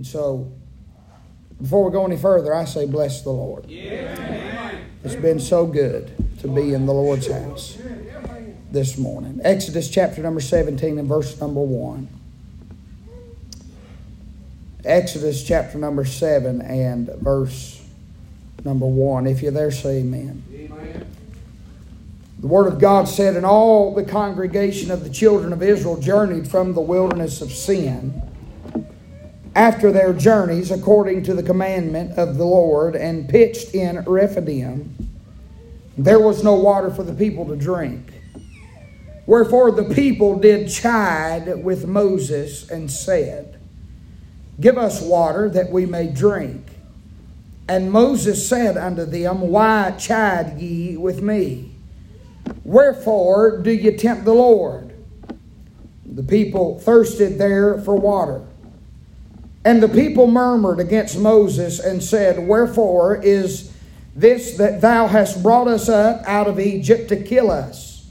And so, before we go any further, I say, bless the Lord. It's been so good to be in the Lord's house this morning. Exodus chapter number 17 and verse number 1. Exodus chapter number 7 and verse number 1. If you're there, say amen. amen. The Word of God said, And all the congregation of the children of Israel journeyed from the wilderness of Sin after their journeys according to the commandment of the Lord and pitched in Rephidim. There was no water for the people to drink. Wherefore the people did chide with Moses and said, Give us water that we may drink. And Moses said unto them, Why chide ye with me? Wherefore do ye tempt the Lord? The people thirsted there for water. And the people murmured against Moses and said, Wherefore is this that thou hast brought us up out of Egypt to kill us,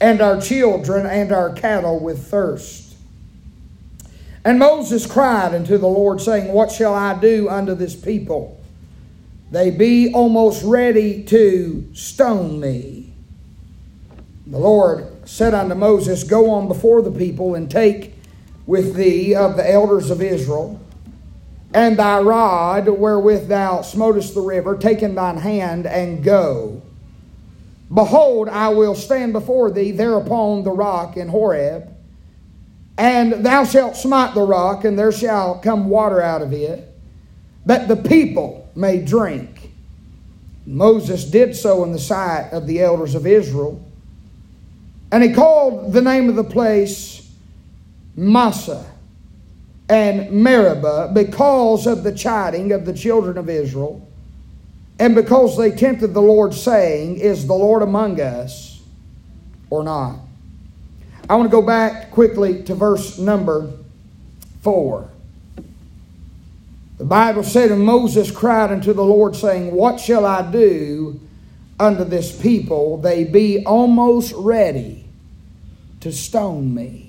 and our children and our cattle with thirst? And Moses cried unto the Lord, saying, What shall I do unto this people? They be almost ready to stone me. The Lord said unto Moses, Go on before the people and take with thee of the elders of Israel, and thy rod wherewith thou smotest the river, take in thine hand and go. Behold, I will stand before thee there upon the rock in Horeb, and thou shalt smite the rock, and there shall come water out of it, that the people may drink. Moses did so in the sight of the elders of Israel. And he called the name of the place Massah and Meribah because of the chiding of the children of Israel, and because they tempted the Lord, saying, Is the Lord among us or not? I want to go back quickly to verse number 4. The Bible said, And Moses cried unto the Lord, saying, What shall I do unto this people? They be almost ready to stone me.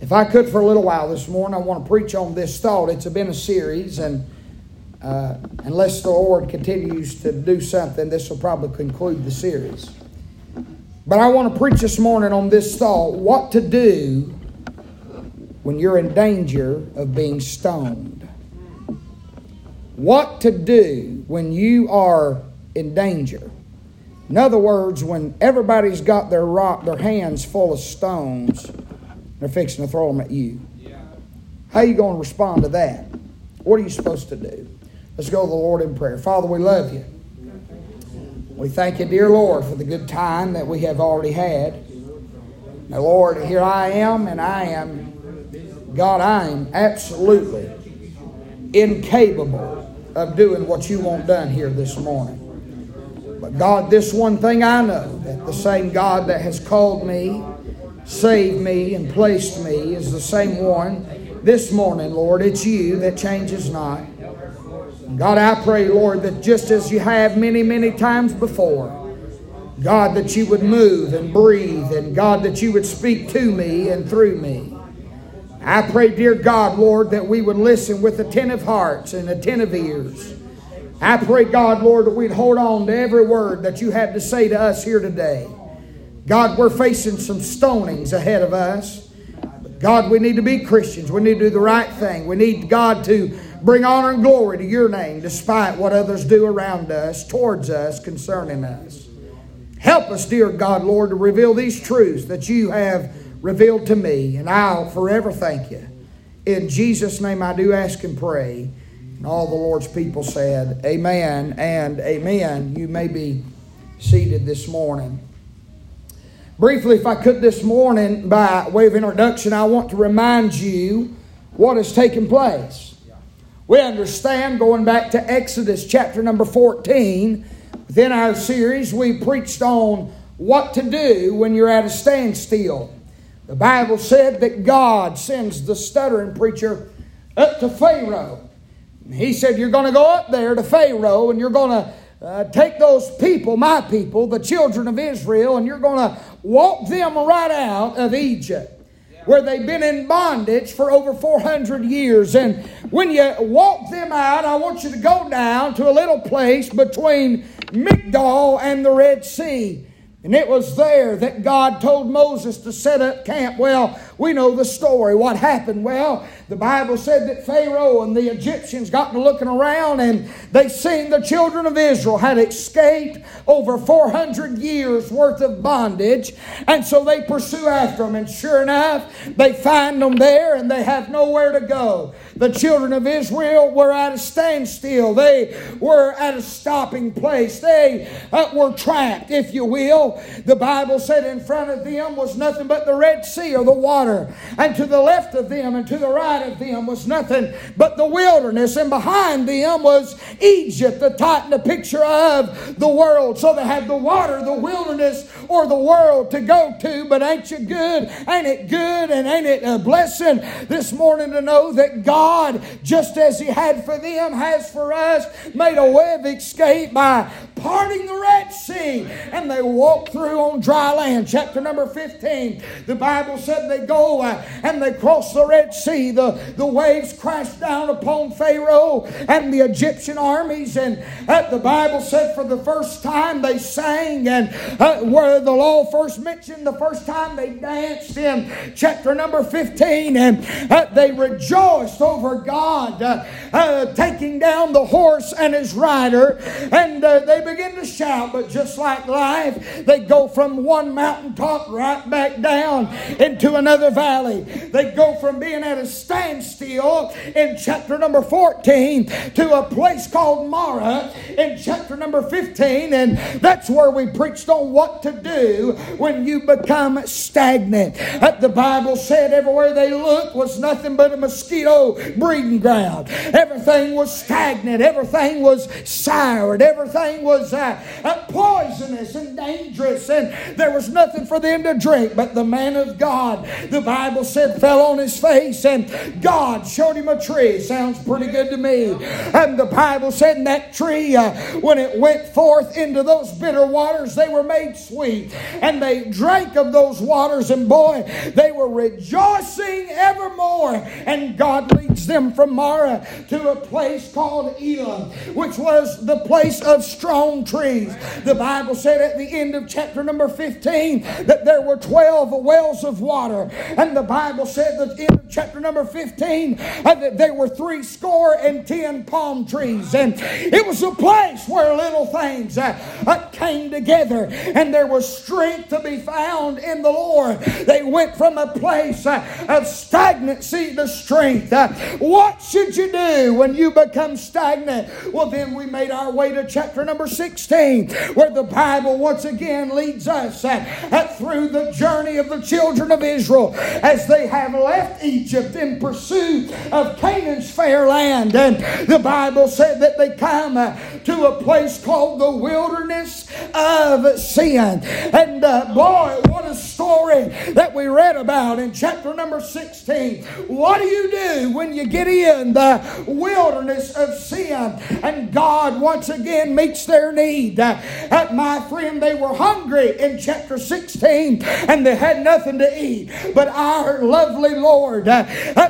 If I could for a little while this morning, I want to preach on this thought. It's been a series, and uh, unless the Lord continues to do something, this will probably conclude the series. But I want to preach this morning on this thought what to do when you're in danger of being stoned. What to do when you are in danger. In other words, when everybody's got their rock, their hands full of stones they're fixing to throw them at you. How are you going to respond to that? What are you supposed to do? Let's go to the Lord in prayer. Father, we love you. We thank you, dear Lord, for the good time that we have already had. Now, Lord, here I am, and I am, God, I am absolutely incapable of doing what you want done here this morning. But God, this one thing I know that the same God that has called me saved me and placed me is the same one this morning, Lord. It's you that changes not. God, I pray, Lord, that just as you have many, many times before, God, that you would move and breathe, and God, that you would speak to me and through me. I pray, dear God, Lord, that we would listen with attentive hearts and attentive ears. I pray, God, Lord, that we'd hold on to every word that you have to say to us here today. God, we're facing some stonings ahead of us. God, we need to be Christians. We need to do the right thing. We need God to bring honor and glory to your name despite what others do around us, towards us, concerning us. Help us, dear God, Lord, to reveal these truths that you have revealed to me, and I'll forever thank you. In Jesus' name I do ask and pray. And all the Lord's people said, Amen and Amen. You may be seated this morning. Briefly, if I could this morning, by way of introduction, I want to remind you what has taken place. We understand, going back to Exodus chapter number 14, within our series, we preached on what to do when you're at a standstill. The Bible said that God sends the stuttering preacher up to Pharaoh. He said, You're going to go up there to Pharaoh and you're going to uh, take those people, my people, the children of Israel, and you're going to walk them right out of Egypt. where they've been in bondage for over 400 years. And when you walk them out, I want you to go down to a little place between Migdol and the Red Sea. And it was there that God told Moses to set up camp. Well, we know the story. What happened? Well, the Bible said that Pharaoh and the Egyptians got to looking around and they seen the children of Israel had escaped over 400 years worth of bondage. And so they pursue after them. And sure enough, they find them there and they have nowhere to go. The children of Israel were at a standstill. They were at a stopping place. They uh, were trapped, if you will. The Bible said in front of them was nothing but the Red Sea or the water water. And to the left of them and to the right of them was nothing but the wilderness. And behind them was Egypt, the titan, the picture of the world. So they had the water, the wilderness, or the world to go to. But ain't you good? Ain't it good? And ain't it a blessing this morning to know that God, just as He had for them, has for us, made a way of escape by parting the Red Sea. And they walked through on dry land. Chapter number 15. The Bible said they go uh, and they crossed the Red Sea. The, the waves crashed down upon Pharaoh and the Egyptian armies. And uh, the Bible said for the first time they sang, and uh, where the law first mentioned, the first time they danced in chapter number 15, and uh, they rejoiced over God uh, uh, taking down the horse and his rider. And they begin to shout, but just like life, they go from one mountaintop right back down into another valley. They go from being at a standstill in chapter number 14 to a place called Marah in chapter number 15, and that's where we preached on what to do when you become stagnant. The Bible said everywhere they looked was nothing but a mosquito breeding ground. Everything was stagnant, everything was soured, everything was was uh, uh, poisonous and dangerous, and there was nothing for them to drink. But the man of God, the Bible said, fell on his face, and God showed him a tree. Sounds pretty good to me. And the Bible said, in that tree, uh, when it went forth into those bitter waters, they were made sweet. And they drank of those waters, and boy, they were rejoicing evermore. And God leads them from Marah to a place called Elim, which was the place of strong trees. The Bible said at the end of chapter number 15 that there were 12 wells of water. And the Bible said that in chapter number 15 uh, that there were three score and ten palm trees. And it was a place where little things uh, uh, came together and there was strength to be found in the Lord. They went from a place of stagnancy to strength. What should you do when you become stagnant? Well, then we made our way to chapter number 16, where the Bible once again leads us uh, through the journey of the children of Israel as they have left Egypt in pursuit of Canaan's fair land. And the Bible said that they come uh, to a place called the wilderness of Sin. And uh, boy, what a story that we read about in chapter number 16. What do you do when you get in the wilderness of Sin and God once again meets their need. Uh, my friend, they were hungry in chapter 16 and they had nothing to eat. But our lovely Lord, uh,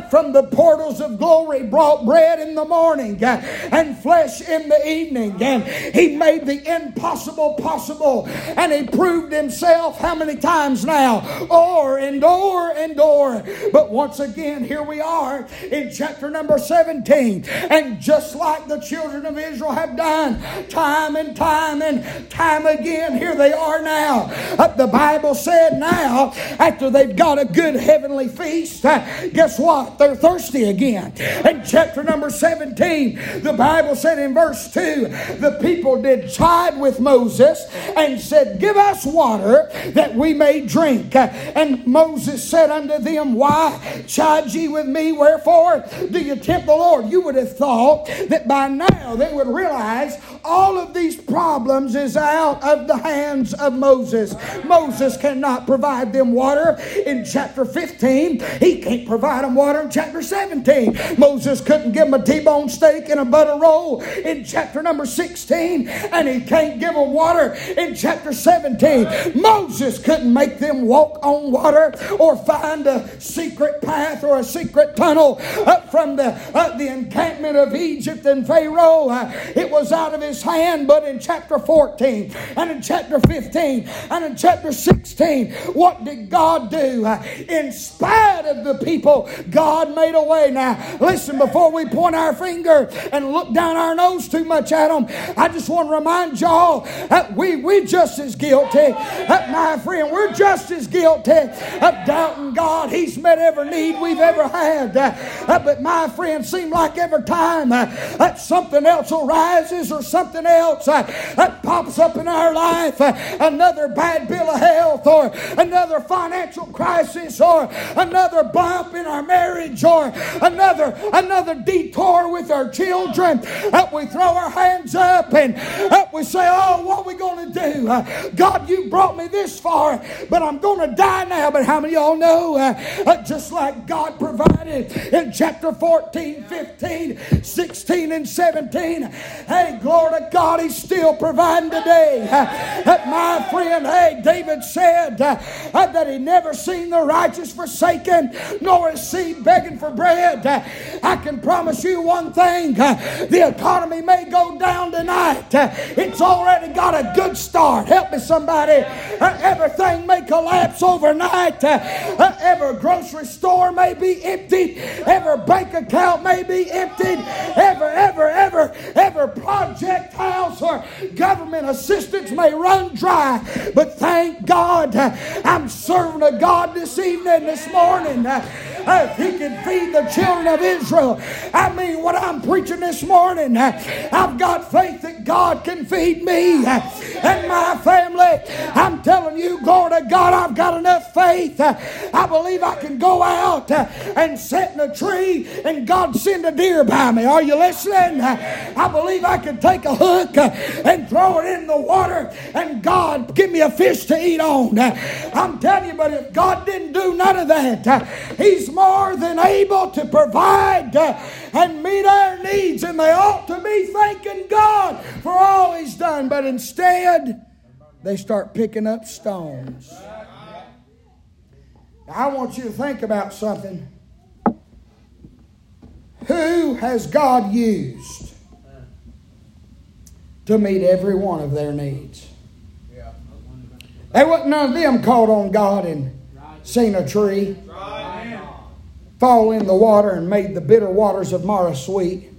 from the portals of glory, brought bread in the morning uh, and flesh in the evening. And He made the impossible possible. And He proved Himself how many times now? Or and o'er and o'er. But once again, here we are in chapter number 17. And just like the children of Israel have done time and time and time again. Here they are now. Uh, the Bible said now, after they've got a good heavenly feast, uh, guess what? They're thirsty again. In chapter number 17, the Bible said in verse 2 the people did chide with Moses and said, Give us water that we may drink. And Moses said unto them, Why chide ye with me? Wherefore do you tempt the Lord? You would have thought that by now they would realize all of these problems is out of the hands of Moses. Moses cannot provide them water in chapter 15. He can't provide them water in chapter 17. Moses couldn't give them a T-bone steak and a butter roll in chapter number number 16 and he can't give them water in chapter 17. Moses couldn't make them walk on water or find a secret path or a secret tunnel up from the, uh, the encampment of Egypt and Pharaoh. Uh, it was out of his hand, but in chapter 14 and in chapter 15 and in chapter 16, what did God do? Uh, in spite of the people, God made a way. Now, listen, before we point our finger and look down our nose too much at them, I just want to remind y'all that we, we're just as guilty. That my friend, we're just as guilty of doubting God. He's met every need we've ever had. Uh, but my friend, seem like every time uh, that something else arises or something else uh, that pops up in our life, uh, another bad bill of health or another financial crisis or another bump in our marriage or another another detour with our children, that we throw our hands up and that we say, "Oh, what are we going to do? God, you brought me this far, but I'm going to die now." But how many of y'all know, uh, just like God provided in chapter 14, 15, 16, and 17, hey, glory to God, He's still providing today. My friend, hey, David said uh, that he never seen the righteous forsaken, nor his seed begging for bread. I can promise you one thing the economy may go down tonight. It's already got a good start. Help me, somebody. everything may collapse overnight. every grocery store may be emptied. Every bank account may be emptied. Every, ever, ever, every project house or government assistance may run dry. But thank God, I'm serving a God this evening, this morning. If He can feed the children of Israel, I mean, what I'm preaching this morning, uh, I've got faith that God can feed me and my family. I'm telling you, glory to God, I've got enough faith. I believe I can go out uh, and sit in a tree and God send a deer by me. Are you listening? I believe I can take a hook uh, and throw it in the water and God give me a fish to eat on. I'm telling you, but if God didn't do none of that, He's more than able to provide uh, and meet our needs, and they ought to be thanking God for all He's done. But instead, they start picking up stones. I want you to think about something. Who has God used to meet every one of their needs? There wasn't none of them called on God and seen a tree fall in the water and made the bitter waters of Marah sweet.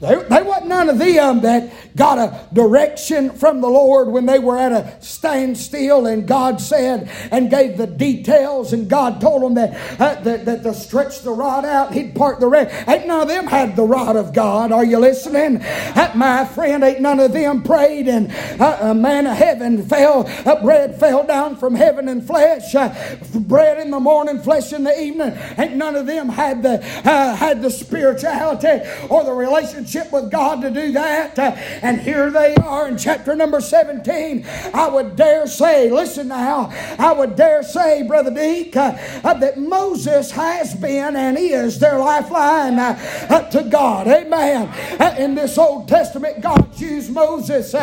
There, there wasn't none of them that got a direction from the Lord when they were at a standstill and God said and gave the details and God told them that, uh, that, that to stretch the rod out he'd part the red. Ain't none of them had the rod of God. Are you listening? Uh, my friend, ain't none of them prayed and uh, a man of heaven fell, uh, bread fell down from heaven and flesh, uh, bread in the morning, flesh in the evening. Ain't none of them had the, uh, had the spirituality or the relationship relationship with God to do that. Uh, and here they are in chapter number 17. I would dare say, listen now, I would dare say, Brother Deek, uh, uh, that Moses has been and is their lifeline uh, uh, to God. Amen. Uh, in this Old Testament, God used Moses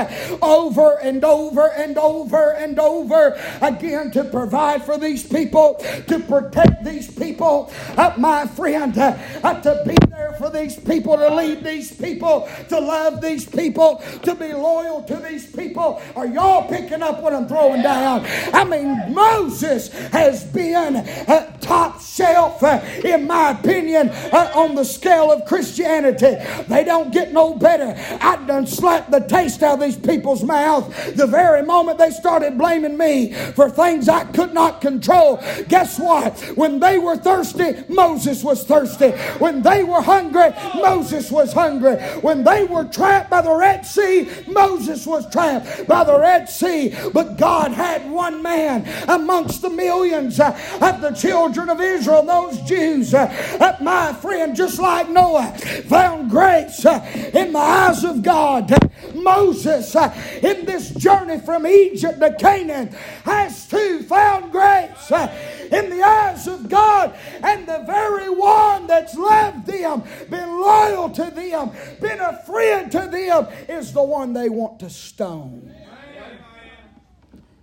over and over and over and over again to provide for these people, to protect these people. my friend, to be there for these people, to lead these people, to love these people, to be loyal to these people. Are y'all picking up what I'm throwing down? I mean, Moses has been uh, top shelf, uh, in my opinion, uh, on the scale of Christianity. They don't get no better. I done slapped the taste out of these people's mouth the very moment they started blaming me for things I could not control. Guess what? When they were thirsty, Moses was thirsty. When they were hungry, Moses was hungry hungry. When they were trapped by the Red Sea, Moses was trapped by the Red Sea. But God had one man amongst the millions uh, of the children of Israel, those Jews, uh, my friend, just like Noah, found grace uh, in the eyes of God. Moses, in this journey from Egypt to Canaan, has too found grace in the eyes of God. And the very one that's loved them, been loyal to them, been a friend to them, is the one they want to stone.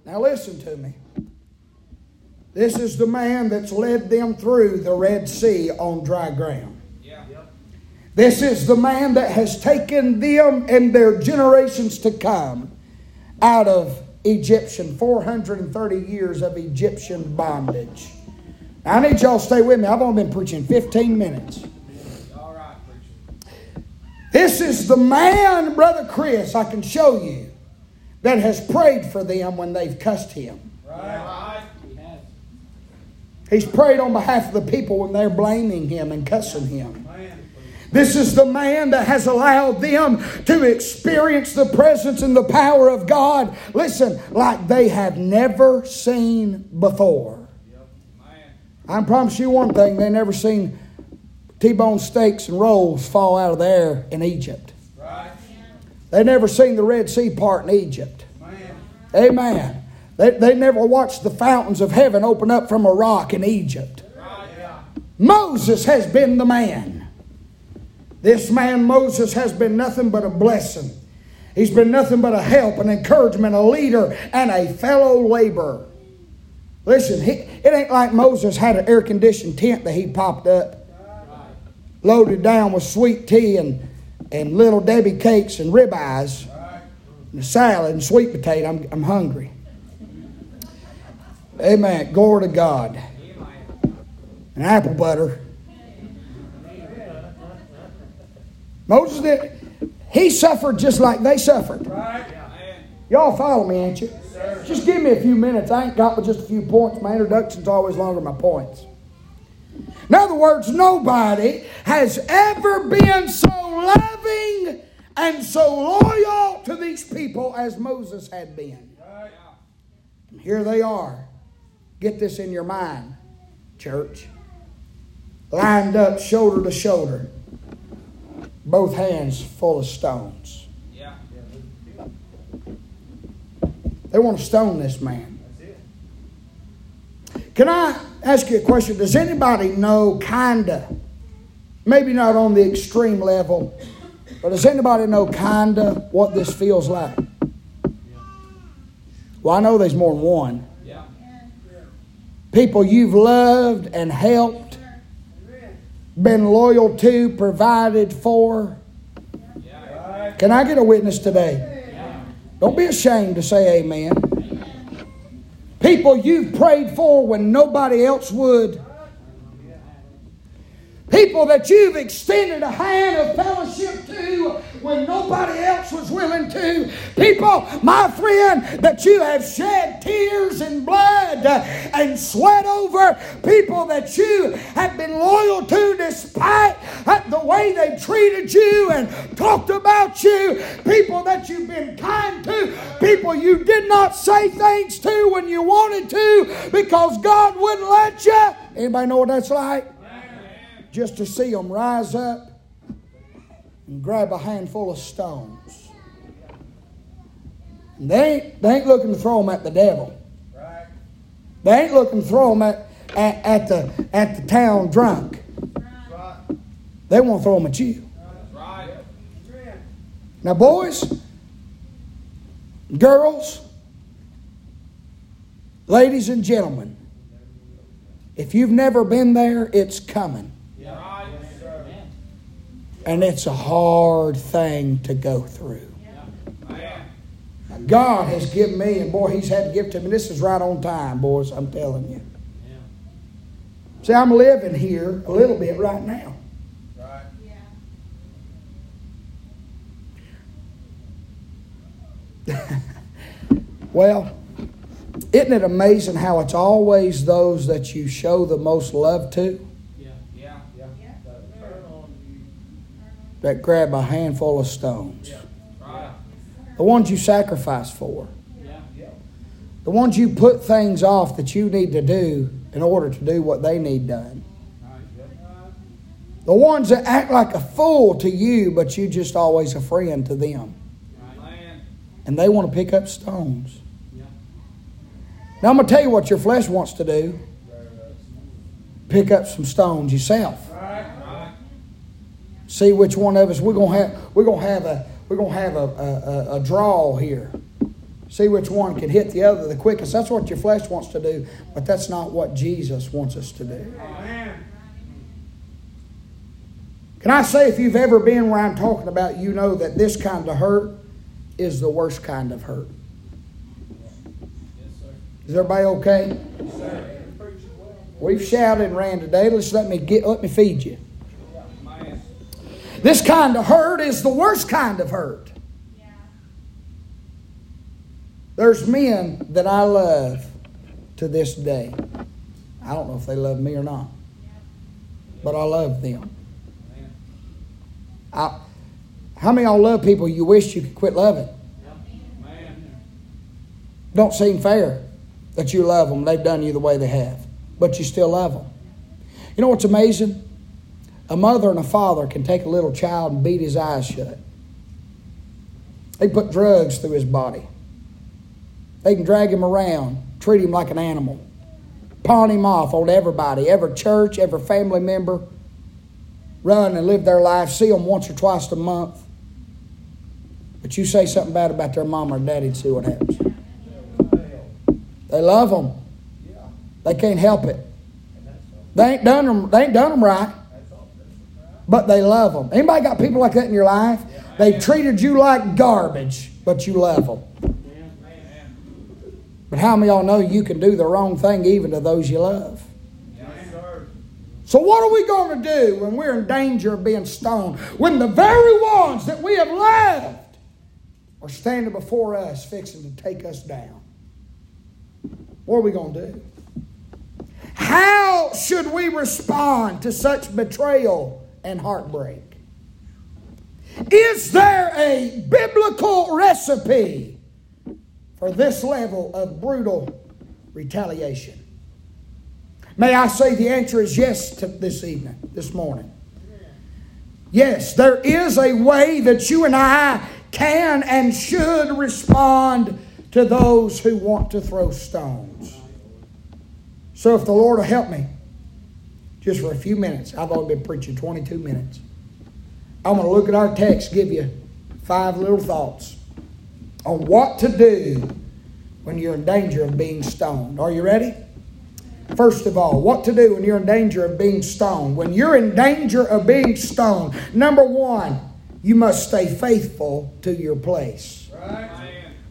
Now, listen to me. This is the man that's led them through the Red Sea on dry ground. This is the man that has taken them and their generations to come out of Egyptian, 430 years of Egyptian bondage. Now, I need y'all to stay with me. I've only been preaching 15 minutes. All right, preacher. This is the man, Brother Chris, I can show you, that has prayed for them when they've cussed him. He's prayed on behalf of the people when they're blaming him and cussing him. This is the man that has allowed them to experience the presence and the power of God, listen, like they have never seen before. I promise you one thing they never seen T bone steaks and rolls fall out of the air in Egypt. They never seen the Red Sea part in Egypt. Amen. They, they never watched the fountains of heaven open up from a rock in Egypt. Moses has been the man. This man, Moses, has been nothing but a blessing. He's been nothing but a help, an encouragement, a leader, and a fellow laborer. Listen, he, it ain't like Moses had an air conditioned tent that he popped up, loaded down with sweet tea and, and Little Debbie cakes and ribeyes, and salad and sweet potato. I'm, I'm hungry. Amen. Glory to God. And apple butter. Moses did. He suffered just like they suffered. Y'all follow me, ain't you? Just give me a few minutes. I ain't got but just a few points. My introduction's always longer than my points. In other words, nobody has ever been so loving and so loyal to these people as Moses had been. And here they are. Get this in your mind, church. Lined up shoulder to shoulder both hands full of stones. Yeah. They want to stone this man. Can I ask you a question? Does anybody know, kinda, maybe not on the extreme level, but does anybody know, kinda, what this feels like? Well, I know there's more than one. People you've loved and helped been loyal to, provided for. Can I get a witness today? Don't be ashamed to say amen. People you've prayed for when nobody else would. People that you've extended a hand of fellowship to when nobody else was willing to. People, my friend, that you have shed tears and blood and sweat over. People that you have been loyal to despite the way they treated you and talked about you. People that you've been kind to. People you did not say things to when you wanted to because God wouldn't let you. Anybody know what that's like? just to see them rise up and grab a handful of stones. And they ain't, they ain't looking to throw them at the devil. They ain't looking to throw them at, at, at, the, at the town drunk. They want to throw them at you. Now, boys, girls, ladies and gentlemen, if you've never been there, it's coming. And it's a hard thing to go through. God has given me, and boy, He's had to give to me. This is right on time, boys, I'm telling you. See, I'm living here a little bit right now. Right. Yeah. well, isn't it amazing how it's always those that you show the most love to? That grab a handful of stones. The ones you sacrifice for. The ones you put things off that you need to do in order to do what they need done. The ones that act like a fool to you, but you just always a friend to them. And they want to pick up stones. Now I'm going to tell you what your flesh wants to do. pick up some stones yourself. See which one of us we're gonna have. We're gonna have a. We're gonna have a, a, a, a draw here. See which one can hit the other the quickest. That's what your flesh wants to do, but that's not what Jesus wants us to do. Can I say, if you've ever been where I'm talking about, you know that this kind of hurt is the worst kind of hurt. Is everybody okay? We've shouted and ran today. Let's let me get let me feed you. This kind of hurt is the worst kind of hurt. There's men that I love to this day. I don't know if they love me or not, but I love them. I, how many of y'all love people you wish you could quit loving? Don't seem fair that you love them. They've done you the way they have, but you still love them. You know what's amazing? A mother and a father can take a little child and beat his eyes shut. They put drugs through his body. They can drag him around, treat him like an animal, pawn him off on everybody, every church, every family member. Run and live their life, see them once or twice a month. But you say something bad about their mom or daddy and see what happens. They love them. They can't help it. They ain't done them. They ain't done them right, but they love them. Anybody got people like that in your life? They've treated you like garbage, but you love them. But how many of y'all know you can do the wrong thing even to those you love? So, what are we going to do when we're in danger of being stoned? When the very ones that we have loved are standing before us, fixing to take us down? What are we going to do? How should we respond to such betrayal and heartbreak? Is there a biblical recipe for this level of brutal retaliation? May I say the answer is yes to this evening, this morning. Yes, there is a way that you and I can and should respond to those who want to throw stones. So if the Lord will help me, just for a few minutes, I've only been preaching 22 minutes. I'm going to look at our text, give you five little thoughts on what to do when you're in danger of being stoned. Are you ready? First of all, what to do when you're in danger of being stoned. When you're in danger of being stoned, number one, you must stay faithful to your place. Right.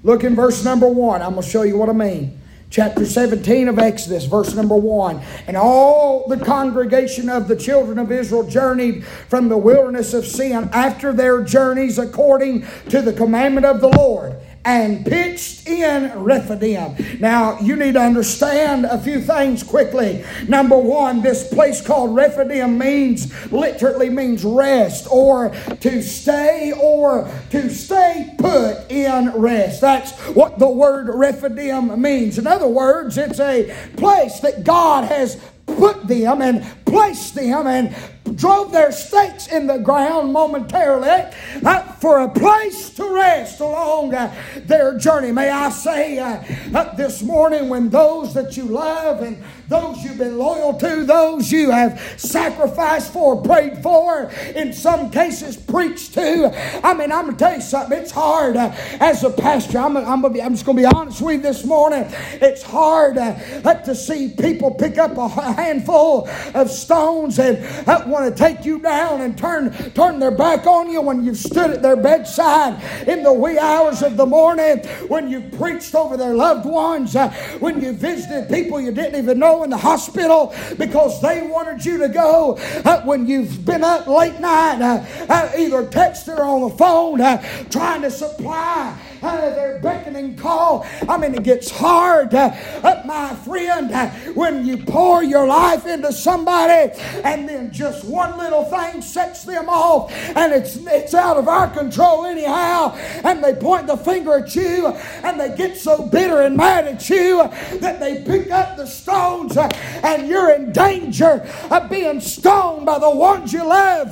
Look in verse number one. I'm going to show you what I mean. Chapter 17 of Exodus, verse number 1. And all the congregation of the children of Israel journeyed from the wilderness of Sin after their journeys according to the commandment of the Lord and pitched in Rephidim. Now, you need to understand a few things quickly. Number one, this place called Rephidim means, literally means rest or to stay or to stay put in rest. That's what the word Rephidim means. In other words, it's a place that God has put them and placed them and drove their stakes in the ground momentarily uh, for a place to rest along uh, their journey. May I say uh, uh this morning, when those that you love and those you've been loyal to, those you have sacrificed for, prayed for, in some cases preached to. I mean, I'm going to tell you something. It's hard uh, as a pastor. I'm, I'm, be, I'm just going to be honest with you this morning. It's hard uh, to see people pick up a handful of stones and uh, want to take you down and turn, turn their back on you when you've stood at their bedside in the wee hours of the morning, when you preached over their loved ones, uh, when you visited people you didn't even know in the hospital because they wanted you to go uh, when you've been up late night, uh, uh, either texting or on the phone, uh, trying to supply uh, their beckoning call. I mean, it gets hard, uh, my friend, uh, when you pour your life into somebody and then just one little thing sets them off and it's, it's out of our control anyhow. And they point the finger at you and they get so bitter and mad at you that they pick up the stones uh, and you're in danger of being stoned by the ones you love.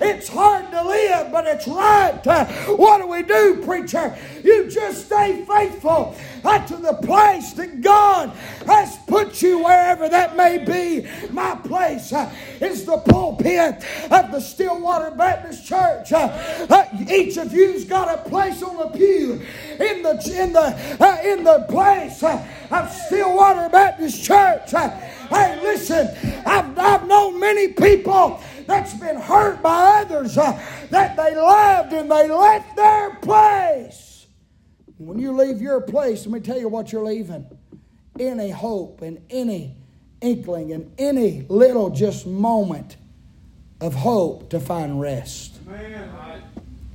It's hard to live, but it's right. What do we do, preacher? You just stay faithful unto the place that God has put you, wherever that may be. My place uh, is the pulpit of the Stillwater Baptist Church. Uh, uh, each of you's got a place on the pew in the in the uh, in the place uh, of Stillwater Baptist Church. Uh, hey, listen, I've, I've known many people that's been hurt by others that they loved and they left their place. When you leave your place, let me tell you what you're leaving. Any hope and any inkling and any little just moment of hope to find rest.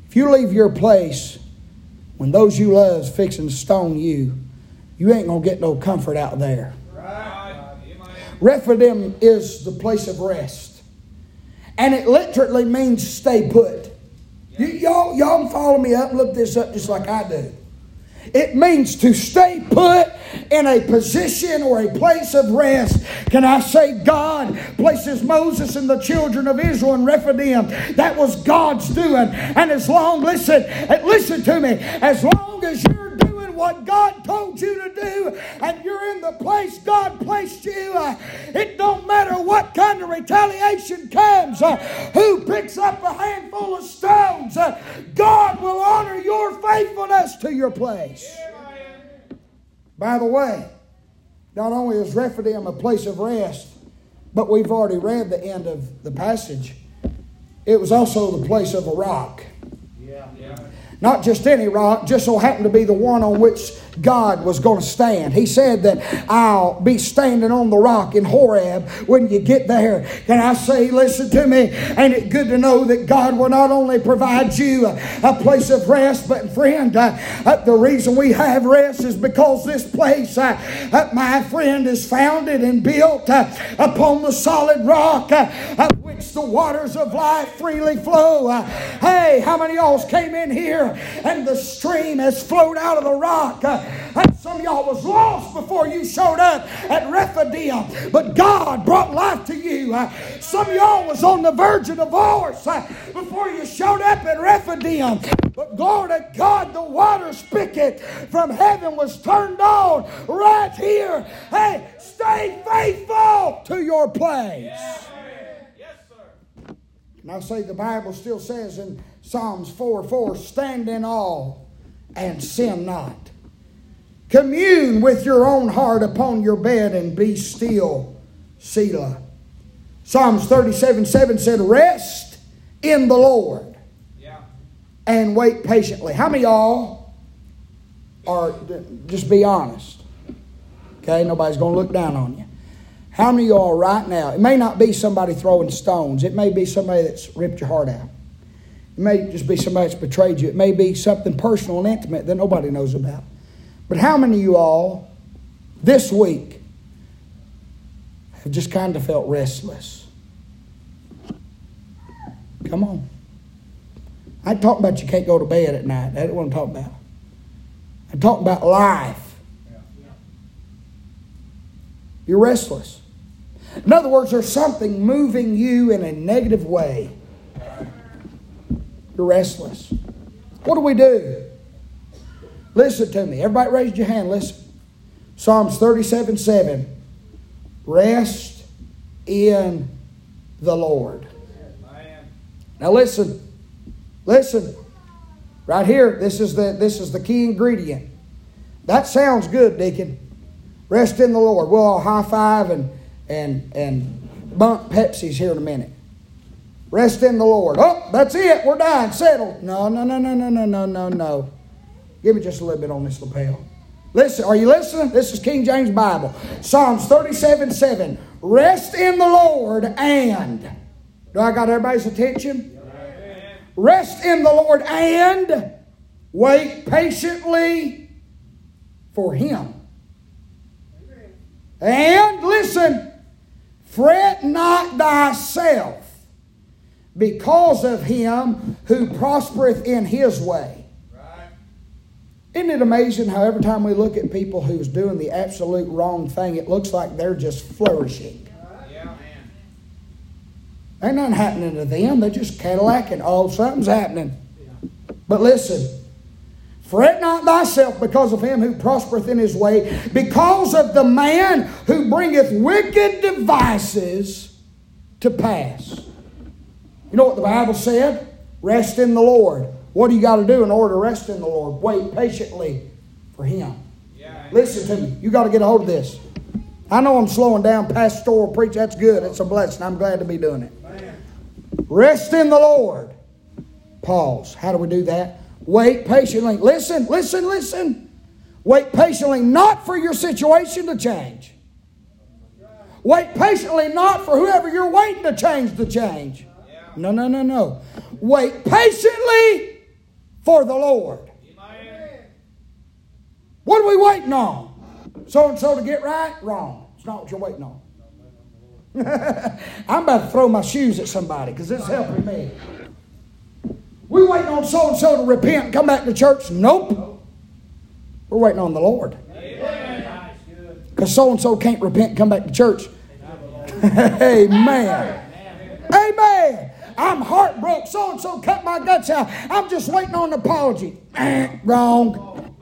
If you leave your place when those you love's fixing to stone you, you ain't gonna get no comfort out there. Rephidim is the place of rest. And it literally means stay put. Y- y'all, y'all follow me up, look this up just like I do. It means to stay put in a position or a place of rest. Can I say God places Moses and the children of Israel in Rephidim? That was God's doing. And as long, listen, listen to me, as long as you're what God told you to do and you're in the place God placed you, it don't matter what kind of retaliation comes, who picks up a handful of stones, God will honor your faithfulness to your place. By the way, not only is Rephidim a place of rest, but we've already read the end of the passage. It was also the place of a rock. Yeah. yeah. Not just any rock, just so happened to be the one on which God was going to stand. He said that I'll be standing on the rock in Horeb when you get there. Can I say, listen to me? Ain't it good to know that God will not only provide you a, place of rest, but friend, uh, uh, the reason we have rest is because this place, uh, uh my friend, is founded and built uh, upon the solid rock of uh, which the waters of life freely flow. hey, how many y'all came in here and the stream has flowed out of the rock? And some of y'all was lost before you showed up at Rephidim, but God brought life to you. Some of y'all was on the verge of divorce before you showed up at Rephidim. But glory to God, the water spigot from heaven was turned on right here. Hey, stay faithful to your place. Sir. And I say the Bible still says in Psalms 4 4, stand in awe and sin not. Commune with your own heart upon your bed and be still. Selah. Psalms 37 7 said, Rest in the Lord yeah. and wait patiently. How many y'all are, just be honest? Okay, nobody's going to look down on you. How many y'all right now? It may not be somebody throwing stones, it may be somebody that's ripped your heart out. It may just be somebody that's betrayed you. It may be something personal and intimate that nobody knows about. But how many of you all this week have just kind of felt restless? Come on. I talk about you can't go to bed at night. That's what I'm talking about. I talk about life. You're restless. In other words, there's something moving you in a negative way. You're restless. What do we do? Listen to me. Everybody raise your hand. Listen. Psalms 37 7. Rest in the Lord. Now listen. Listen. Right here, this is the this is the key ingredient. That sounds good, Deacon. Rest in the Lord. We'll all high five and and and bump Pepsi's here in a minute. Rest in the Lord. Oh, that's it. We're done. Settled. No, no, no, no, no, no, no, no, no. Give me just a little bit on this lapel. Listen, are you listening? This is King James Bible. Psalms 37 7. Rest in the Lord and. Do I got everybody's attention? Rest in the Lord and wait patiently for Him. And listen, fret not thyself because of him who prospereth in his way. Isn't it amazing how every time we look at people who's doing the absolute wrong thing, it looks like they're just flourishing? Yeah. Ain't nothing happening to them. They're just Cadillacing. Oh, something's happening. But listen, Fret not thyself because of him who prospereth in his way, because of the man who bringeth wicked devices to pass. You know what the Bible said? Rest in the Lord. What do you got to do in order to rest in the Lord? Wait patiently for him. Yeah. Listen to me. You got to get a hold of this. I know I'm slowing down pastoral preach. That's good. It's a blessing. I'm glad to be doing it. Rest in the Lord. Pause. How do we do that? Wait patiently. Listen, listen, listen. Wait patiently, not for your situation to change. Wait patiently, not for whoever you're waiting to change to change. No, no, no, no. Wait patiently for the Lord. What are we waiting on? So and so to get right? Wrong. It's not what you're waiting on. I'm about to throw my shoes at somebody because it's helping me. We waiting on so and so to repent and come back to church? Nope. We're waiting on the Lord. Because so and so can't repent and come back to church. Amen. Amen. I'm heartbroken. So and so cut my guts out. I'm just waiting on an apology. Wrong.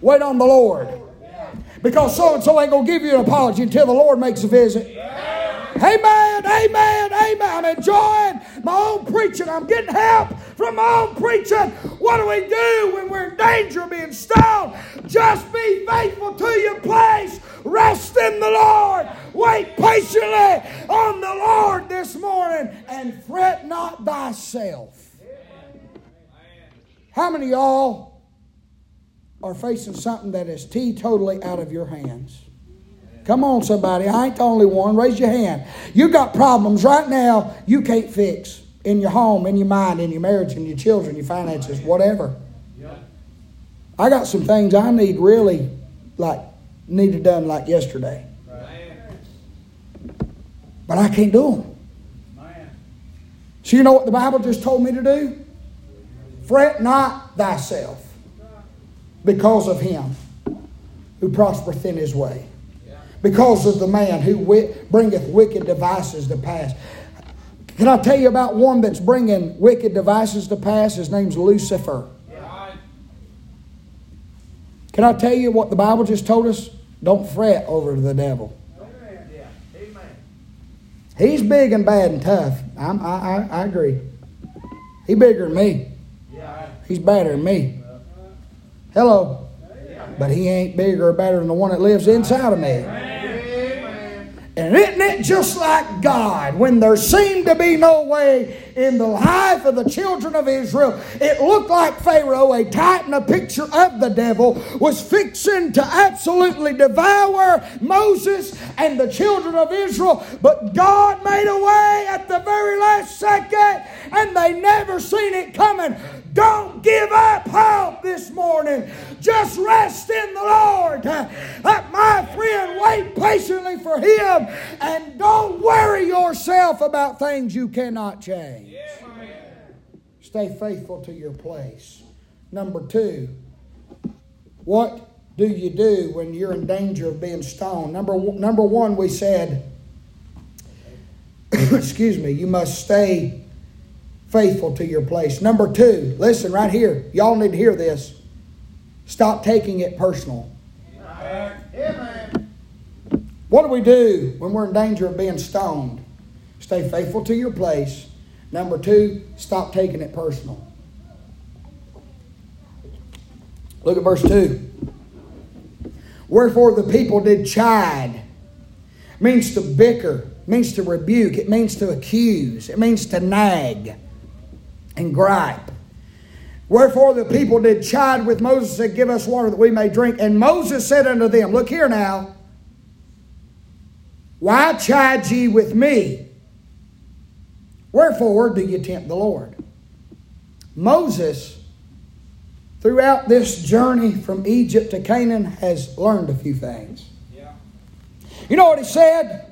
Wait on the Lord. Because so and so ain't going to give you an apology until the Lord makes a visit. Amen, amen, amen. I'm enjoying my own preaching. I'm getting help from my own preaching. What do we do when we're in danger of being stoned? Just be faithful to your place. Rest in the Lord. Wait patiently on the Lord this morning and fret not thyself. How many y'all are facing something that is teetotally out of your hands? Come on, somebody. I ain't the only one. Raise your hand. You got problems right now you can't fix in your home, in your mind, in your marriage, in your children, your finances, whatever. I got some things I need really like needed done like yesterday. But I can't do them. So you know what the Bible just told me to do? Fret not thyself because of him who prospereth in his way because of the man who bringeth wicked devices to pass. Can I tell you about one that's bringing wicked devices to pass? His name's Lucifer. Can I tell you what the Bible just told us? Don't fret over the devil. He's big and bad and tough. I I, I agree. He's bigger than me. He's better than me. Hello. But he ain't bigger or better than the one that lives inside of me. And isn't it just like God when there seemed to be no way in the life of the children of Israel? It looked like Pharaoh, a titan, a picture of the devil, was fixing to absolutely devour Moses and the children of Israel. But God made a way at the very last second, and they never seen it coming. Don't give up hope this morning. Just rest in the Lord. Let my friend wait patiently for Him and don't worry yourself about things you cannot change. Stay faithful to your place. Number two, what do you do when you're in danger of being stoned? Number, number one, we said, excuse me, you must stay faithful to your place. Number two, listen right here. Y'all need to hear this. Stop taking it personal. What do we do when we're in danger of being stoned? Stay faithful to your place. Number two, stop taking it personal. Look at verse 2. Wherefore the people did chide. Means to bicker, means to rebuke, it means to accuse, it means to nag and gripe. Wherefore the people did chide with Moses and said, Give us water that we may drink. And Moses said unto them, Look here now. Why chide ye with me? Wherefore do ye tempt the Lord? Moses, throughout this journey from Egypt to Canaan, has learned a few things. Yeah. You know what he said?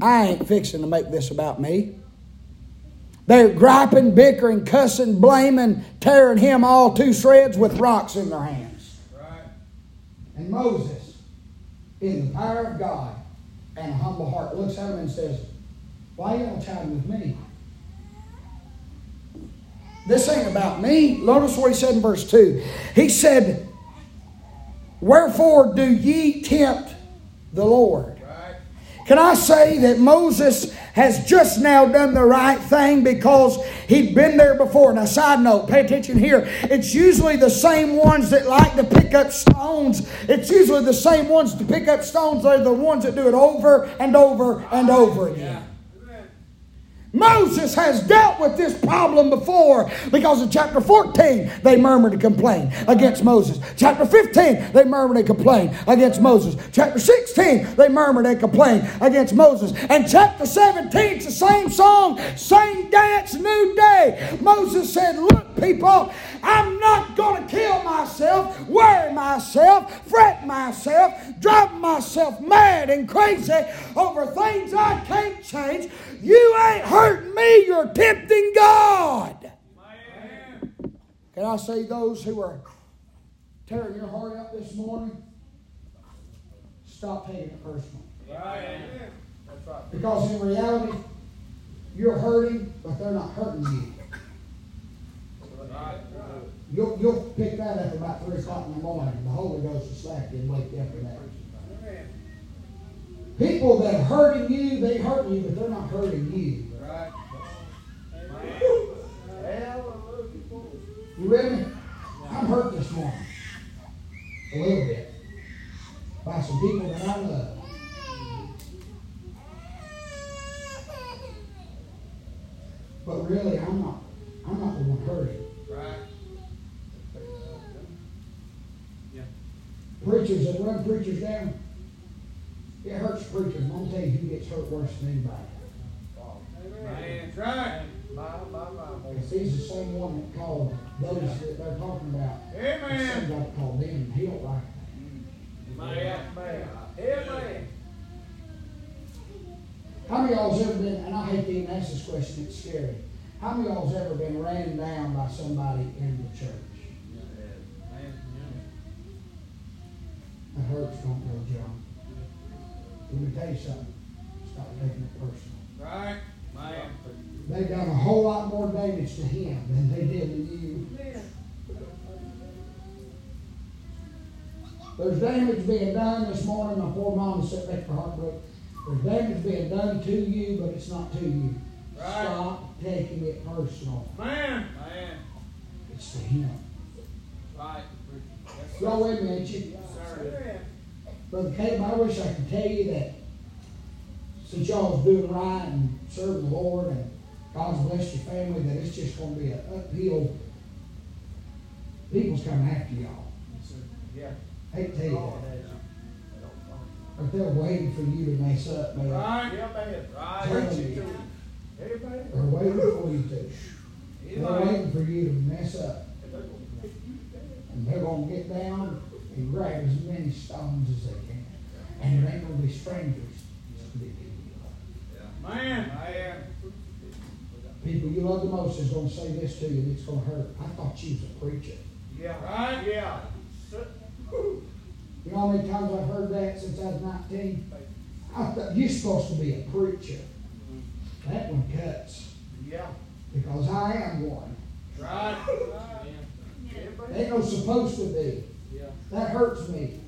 I ain't fixing to make this about me. They're griping, bickering, cussing, blaming, tearing him all to shreds with rocks in their hands. Right. And Moses, in the power of God and a humble heart, looks at him and says, Why are y'all chatting with me? This ain't about me. Notice what he said in verse 2. He said, Wherefore do ye tempt the Lord? Can I say that Moses has just now done the right thing because he'd been there before? Now, side note, pay attention here. It's usually the same ones that like to pick up stones. It's usually the same ones to pick up stones. They're the ones that do it over and over and over again. Moses has dealt with this problem before because in chapter 14 they murmured and complained against Moses. Chapter 15 they murmured and complained against Moses. Chapter 16 they murmured and complained against Moses. And chapter 17 it's the same song, same dance, new day. Moses said, Look, people, I'm not going to kill myself, worry myself, fret myself, drive myself mad and crazy over things I can't change. You ain't hurting me, you're tempting God. Can I say those who are tearing your heart out this morning? Stop taking it personal. Because in reality, you're hurting, but they're not hurting you. You'll, you'll pick that up about 3 o'clock in the morning. The Holy Ghost will slap you and wake you up for that. People that are hurting you, they hurt you, but they're not hurting you. You ready? I'm hurt this morning. A little bit. By some people that I love. But really, I'm not. I'm not the one hurting. Right. Yeah. Preachers that run preachers down. It hurts preachers. I'm gonna tell you who gets hurt worse than anybody. Man, right. Because he's the same one that called those that they're talking about. Amen. Some guy called them, and he don't like that. Amen. Amen. How many of y'all's ever been, and I hate to even ask this question, it's scary. How many of y'all's ever been ran down by somebody in the church? That hurts, don't go, John. Let me tell you something. Stop taking it personal. Right. Man. They done a whole lot more damage to him than they did to you. There's damage being done this morning. My poor mom sitting next for heartbroken. There's damage being done to you, but it's not to you. Right. Stop taking it personal. Man. Man. It's to him. Right. Y'all with me, ain't you? Yes. Brother Caleb, I wish I could tell you that since y'all was doing right and serving the Lord and God's blessed your family, that it's just going to be an uphill. People's coming after y'all. Yeah. I hate to tell you that. But they're waiting for you to mess up, man. Right. Yeah, man. Right. You. They're waiting for you to. They're waiting for you to mess up. And they're going to get down and grab as many stones as they can. And there ain't going to be strangers. Man, I am. People you love the most is going to say this to you, and it's going to hurt. I thought you was a preacher. Yeah. Right? Yeah. You know how many times I've heard that since I was 19? I thought you're supposed to be a preacher. That one cuts. Yeah. Because I am one. Right. Ain't no supposed to be. Yeah. That hurts me.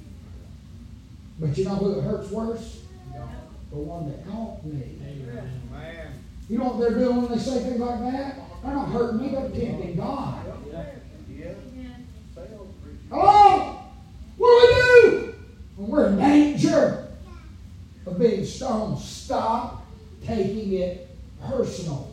But you know who it hurts worse? The one that caught me. Amen. You know what they're doing when they say things like that? They're not hurting me, they're tempting God. Hello? What do we do? When we're in danger of being stoned, stop taking it personal.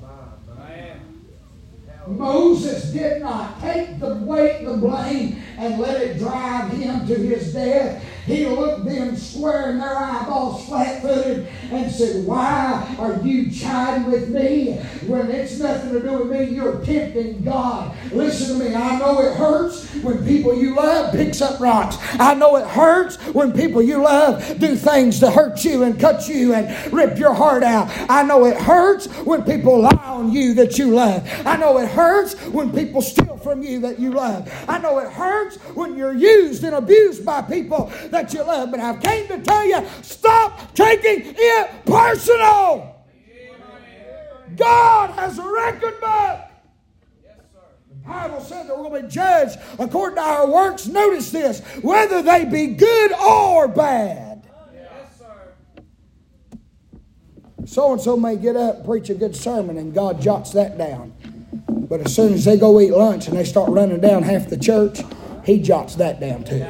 Moses did not take the weight, the blame, and let it drive him to his death. He looked them square in their eyeballs, flat footed, and said, Why are you chiding with me when it's nothing to do with me? You're tempting God. Listen to me. I know it hurts when people you love picks up rocks. I know it hurts when people you love do things to hurt you and cut you and rip your heart out. I know it hurts when people lie on you that you love. I know it hurts when people steal from you that you love. I know it hurts when you're used and abused by people that you love. But I've came to tell you, stop taking it personal. God has a record book. Yes, sir. Bible said that we're going to be judged according to our works. Notice this whether they be good or bad. So and so may get up and preach a good sermon, and God jots that down. But as soon as they go eat lunch and they start running down half the church, He jots that down too.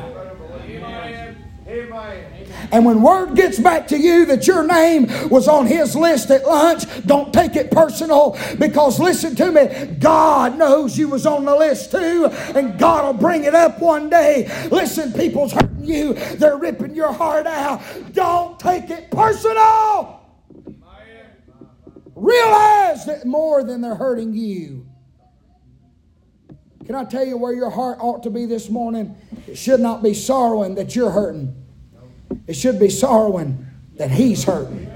And when word gets back to you that your name was on his list at lunch, don't take it personal because listen to me, God knows you was on the list too, and God will bring it up one day. Listen, people's hurting you, they're ripping your heart out. Don't take it personal. Realize that more than they're hurting you. Can I tell you where your heart ought to be this morning? It should not be sorrowing that you're hurting. It should be sorrowing that he's hurting.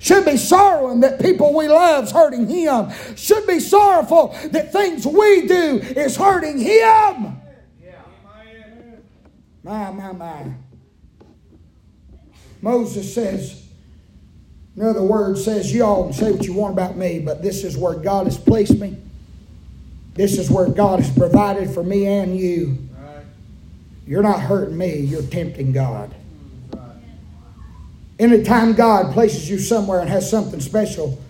Should be sorrowing that people we love's hurting him. Should be sorrowful that things we do is hurting him. My, my, my. Moses says, in other words, says, you all can say what you want about me, but this is where God has placed me. This is where God has provided for me and you. You're not hurting me, you're tempting God. Anytime God places you somewhere and has something special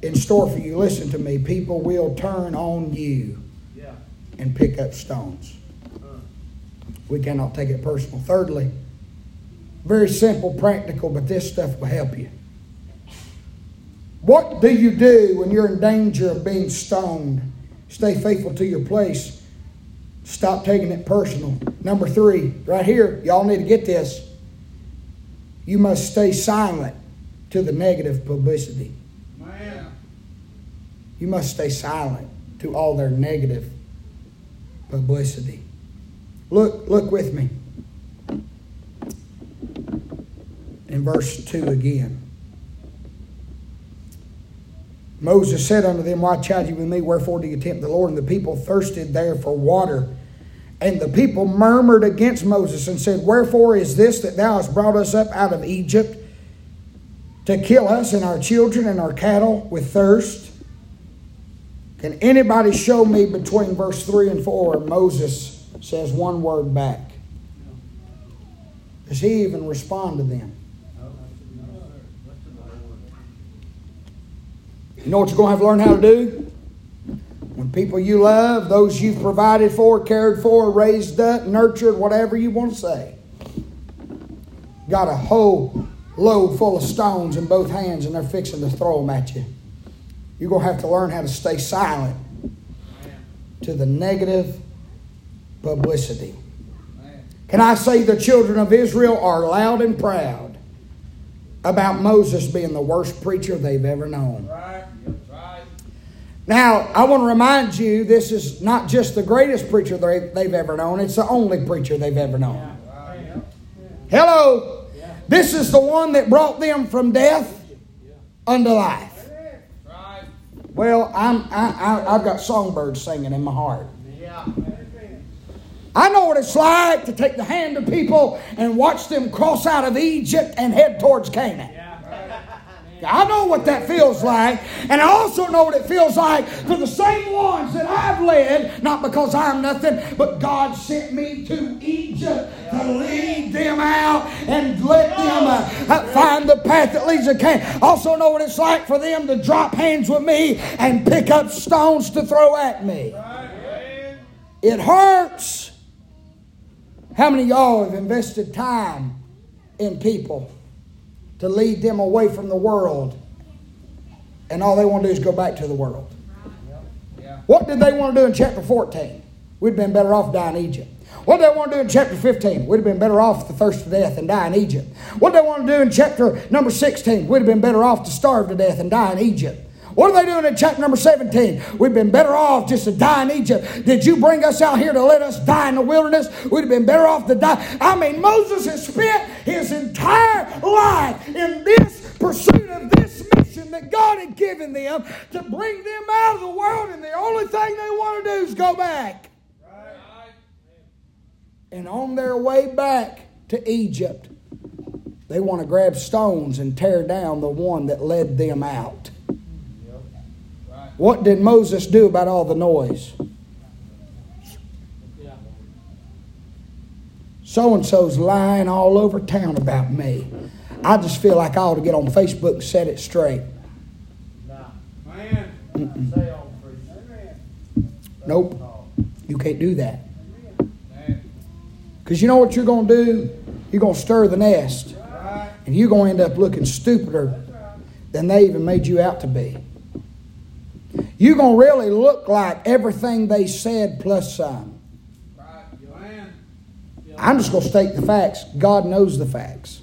in store for you, listen to me, people will turn on you and pick up stones. We cannot take it personal. Thirdly, very simple, practical, but this stuff will help you. What do you do when you're in danger of being stoned? Stay faithful to your place Stop taking it personal. Number three, right here, y'all need to get this. You must stay silent to the negative publicity. Man. You must stay silent to all their negative publicity. Look, look with me. In verse 2 again. Moses said unto them, Why chide you with me? Wherefore do you tempt the Lord? And the people thirsted there for water. And the people murmured against Moses and said, Wherefore is this that thou hast brought us up out of Egypt to kill us and our children and our cattle with thirst? Can anybody show me between verse 3 and 4 Moses says one word back? Does he even respond to them? You know what you're going to have to learn how to do? When people you love, those you've provided for, cared for, raised up, nurtured, whatever you want to say, got a whole load full of stones in both hands and they're fixing to throw them at you. You're going to have to learn how to stay silent to the negative publicity. Can I say the children of Israel are loud and proud about Moses being the worst preacher they've ever known? Now, I want to remind you this is not just the greatest preacher they've ever known, it's the only preacher they've ever known. Hello. This is the one that brought them from death unto life. Well, I'm, I, I, I've got songbirds singing in my heart. I know what it's like to take the hand of people and watch them cross out of Egypt and head towards Canaan. I know what that feels like. And I also know what it feels like for the same ones that I've led, not because I'm nothing, but God sent me to Egypt to lead them out and let them uh, find the path that leads to Canaan. Also know what it's like for them to drop hands with me and pick up stones to throw at me. It hurts. How many of y'all have invested time in people? To lead them away from the world. And all they want to do is go back to the world. What did they want to do in chapter 14? We'd been better off dying in Egypt. What did they want to do in chapter 15? We'd have been better off to thirst to death and die in Egypt. What did they want to do in chapter number 16? We'd have been better off to starve to death and die in Egypt. What are they doing in chapter number 17? We've been better off just to die in Egypt. Did you bring us out here to let us die in the wilderness? We'd have been better off to die. I mean, Moses has spent his entire life in this pursuit of this mission that God had given them to bring them out of the world, and the only thing they want to do is go back. And on their way back to Egypt, they want to grab stones and tear down the one that led them out. What did Moses do about all the noise? So and so's lying all over town about me. I just feel like I ought to get on Facebook and set it straight. Nope. You can't do that. Because you know what you're going to do? You're going to stir the nest. And you're going to end up looking stupider than they even made you out to be. You're going to really look like everything they said plus some. I'm just going to state the facts. God knows the facts.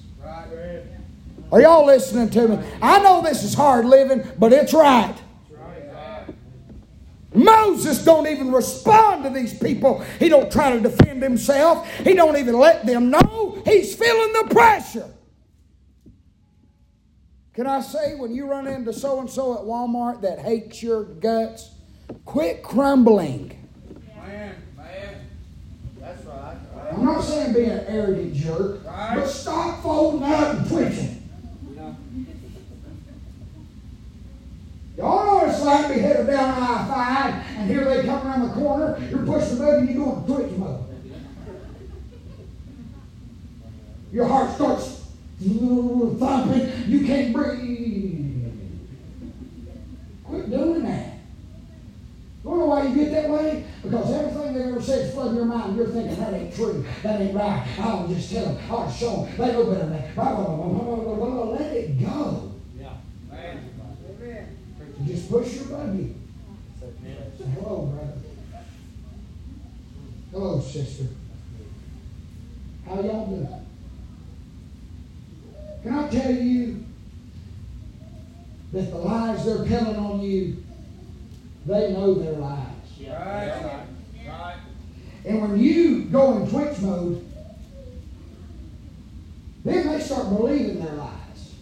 Are y'all listening to me? I know this is hard living, but it's right. Moses don't even respond to these people. He don't try to defend himself. He don't even let them know he's feeling the pressure. Can I say when you run into so and so at Walmart that hates your guts, quit crumbling. Man, man. That's right. right. I'm not saying be an arrogant jerk, right. but stop folding up and twitching. Y'all know it's like me headed down I 5 and here they come around the corner, you're pushing the button, and you go into twitch mode. Your heart starts thumping, you can't breathe. Quit doing that. You know why you get that way? Because everything they ever said is flooding your mind. You're thinking, that ain't true. That ain't right. I'll just tell them. I'll show them. They know better than that. Let it go. Yeah. Amen. Just push your buggy. Hello, brother. Hello, sister. How y'all doing? Can I tell you that the lies they're telling on you, they know their lies. Right. Right. And when you go in twitch mode, then they start believing their lies.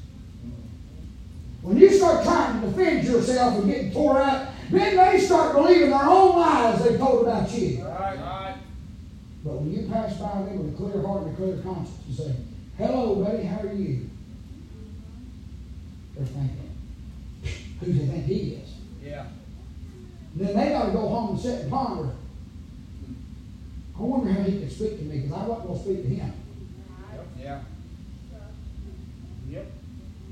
When you start trying to defend yourself and getting tore out, then they start believing their own lies they've told about you. Right, right. But when you pass by them with a clear heart and a clear conscience and say, Hello, buddy, how are you? They're thinking, Who do they think he is? Yeah. And then they got to go home and sit and ponder. I wonder how he could speak to me because I wasn't going to speak to him. Yeah. Yep.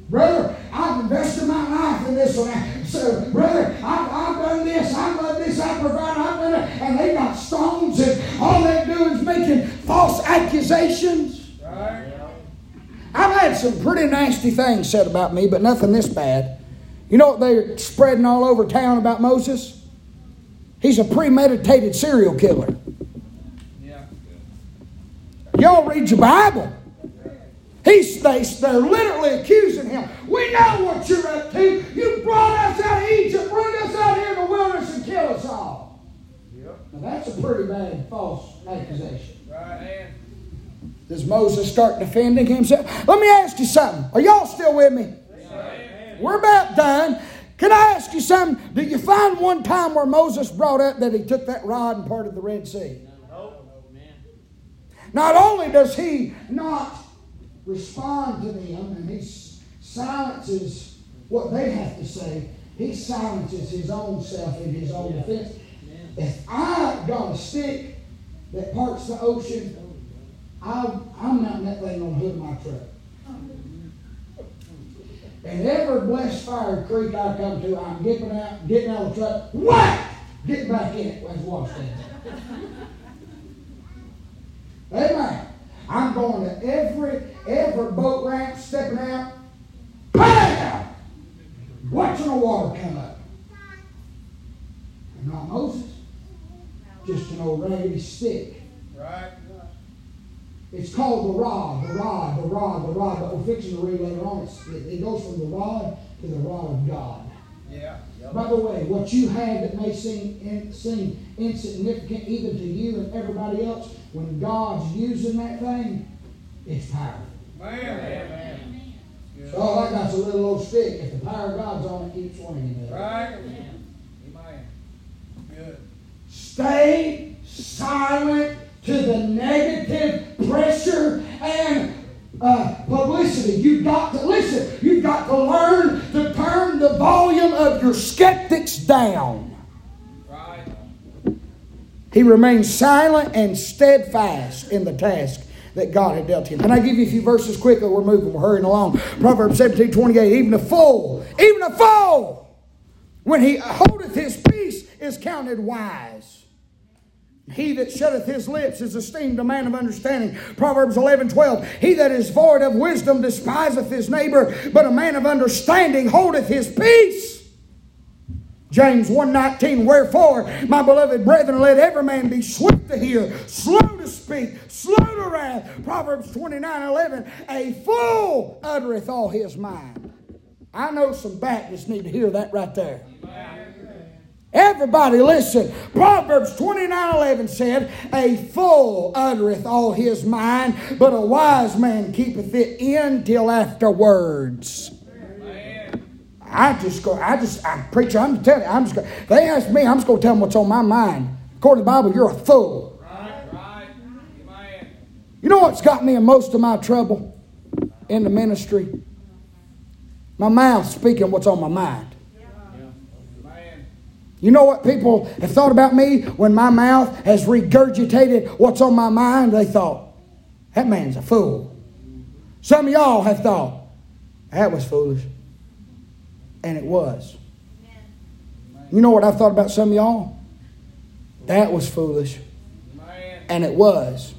Brother, I've invested my life in this one. So, brother, I've, I've done this, I've done this, I've provided, I've done it. And they got stones, and all they do is making false accusations. I've had some pretty nasty things said about me, but nothing this bad. You know what they're spreading all over town about Moses? He's a premeditated serial killer. Yeah. Y'all read your Bible. He's, they, they're literally accusing him. We know what you're up to. You brought us out of Egypt, bring us out here in the wilderness and kill us all. Yep. Now that's a pretty bad false accusation. Right. Does Moses start defending himself? Let me ask you something. Are y'all still with me? We're about done. Can I ask you something? Did you find one time where Moses brought up that he took that rod and parted the Red Sea? No. Not only does he not respond to them and he silences what they have to say. He silences his own self in his own defense. If I got a stick that parts the ocean, I, I'm mounting that thing on the hood of my truck. And every blessed fire creek I come to, I'm dipping out, getting out of the truck, whack! Getting back in it as water stands. Amen. I'm going to every every boat ramp, stepping out, bam! Watching the water come up. And not Moses, just an old raggedy stick. Right. It's called the rod, the rod, the rod, the rod. But we're fixing to read later on. It, it goes from the rod to the rod of God. Yeah. Yep. By the way, what you have that may seem, in, seem insignificant even to you and everybody else, when God's using that thing, it's powerful. Man. Amen. So all I got's a little old stick. If the power of God's on it, keep swinging it. Right. Amen. Good. Stay silent to the negative pressure and uh, publicity. You've got to listen. You've got to learn to turn the volume of your skeptics down. Right. He remained silent and steadfast in the task that God had dealt him. Can I give you a few verses quickly? We're moving, we're hurrying along. Proverbs 17 28. Even a fool, even a fool, when he holdeth his peace, is counted wise. He that shutteth his lips is esteemed a man of understanding. Proverbs 11 12. He that is void of wisdom despiseth his neighbor, but a man of understanding holdeth his peace. James 1:19 Wherefore my beloved brethren let every man be swift to hear slow to speak slow to wrath Proverbs 29:11 A fool uttereth all his mind I know some Baptists need to hear that right there Everybody listen. Proverbs 29 11 said, A fool uttereth all his mind, but a wise man keepeth it in till afterwards. I just go, I just, I preach, I'm telling you, I'm just, they ask me, I'm just going to tell them what's on my mind. According to the Bible, you're a fool. Right, right. You know what's got me in most of my trouble in the ministry? My mouth speaking what's on my mind. You know what people have thought about me when my mouth has regurgitated what's on my mind? They thought, that man's a fool. Some of y'all have thought, that was foolish. And it was. You know what I've thought about some of y'all? That was foolish. And it was.